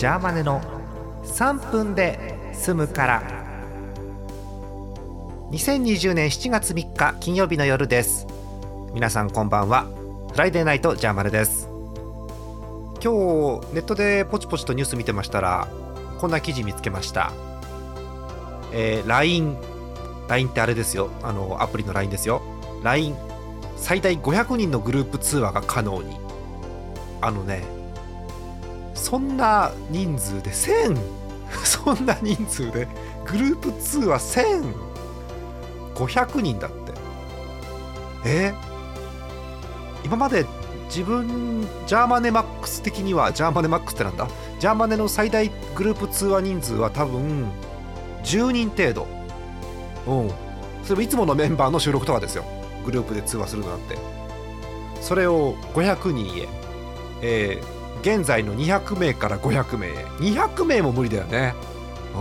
ジャーマネの3分で済むから。2020年7月3日金曜日の夜です。皆さんこんばんは。フライデーナイトジャーマネです。今日ネットでポチポチとニュース見てましたらこんな記事見つけました。えー、LINE LINE ってあれですよ。あのアプリの LINE ですよ。LINE 最大500人のグループ通話が可能に。あのねそんな人数で1000 そんな人数でグループ通話1500人だって。え？今まで自分ジャーマネマックス的にはジャーマネマックスってなんだ？ジャーマネの最大グループ通話人数は多分10人程度。うん。それもいつものメンバーの収録とかですよ。グループで通話するのなんて。それを500人へ、えー、現在の200名から500名。200名も無理だよね。うん。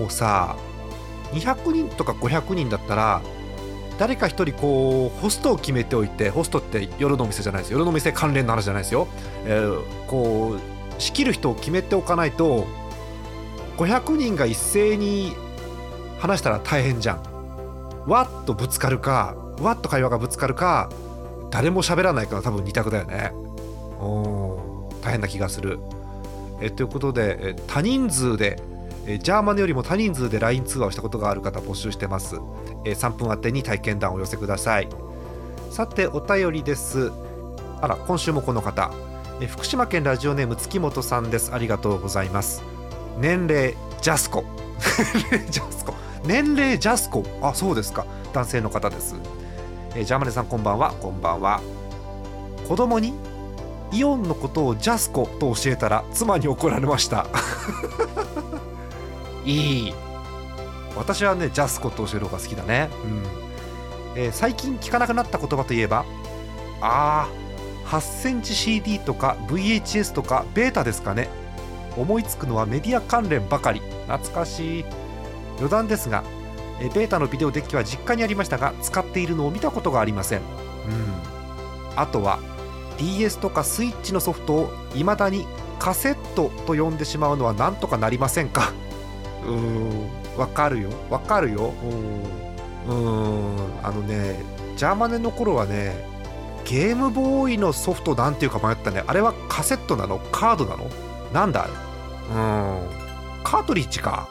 もうさ200人とか500人だったら誰か一人こうホストを決めておいてホストって夜のお店じゃないです。夜のお店関連の話じゃないですよ、えー、こう仕切る人を決めておかないと500人が一斉に話したら大変じゃん。わっとぶつかるかわっと会話がぶつかるか誰も喋らないから多分2択だよね。お大変な気がする。えということでえ多人数でえジャーマネよりも多人数で LINE 通話をしたことがある方募集してます。え3分あてに体験談をお寄せください。さてお便りです。あら今週もこの方。え福島県ラジオネーム月本さんです。ありがとうございます。年齢ジャスコ。ジャスコ。年齢ジャスコ。あそうですか。男性の方です。えジャーマネさんこんばんは。こんばんは。子供にイオンのことをジャスコと教えたら妻に怒られました。いい。私はねジャスコと教える方が好きだね。うん、えー、最近聞かなくなった言葉といえばあー8センチ CD とか VHS とかベータですかね。思いつくのはメディア関連ばかり。懐かしい。余談ですがえベータのビデオデッキは実家にありましたが使っているのを見たことがありません、うん、あとは DS とかスイッチのソフトを未だにカセットと呼んでしまうのはなんとかなりませんか？うーん。わかるよ。わかるよ。うん。うん。あのねジャーマネの頃はねゲームボーイのソフトなんていうか迷ったね。あれはカセットなの？カードなの？なんだあれ？うん。カートリッジか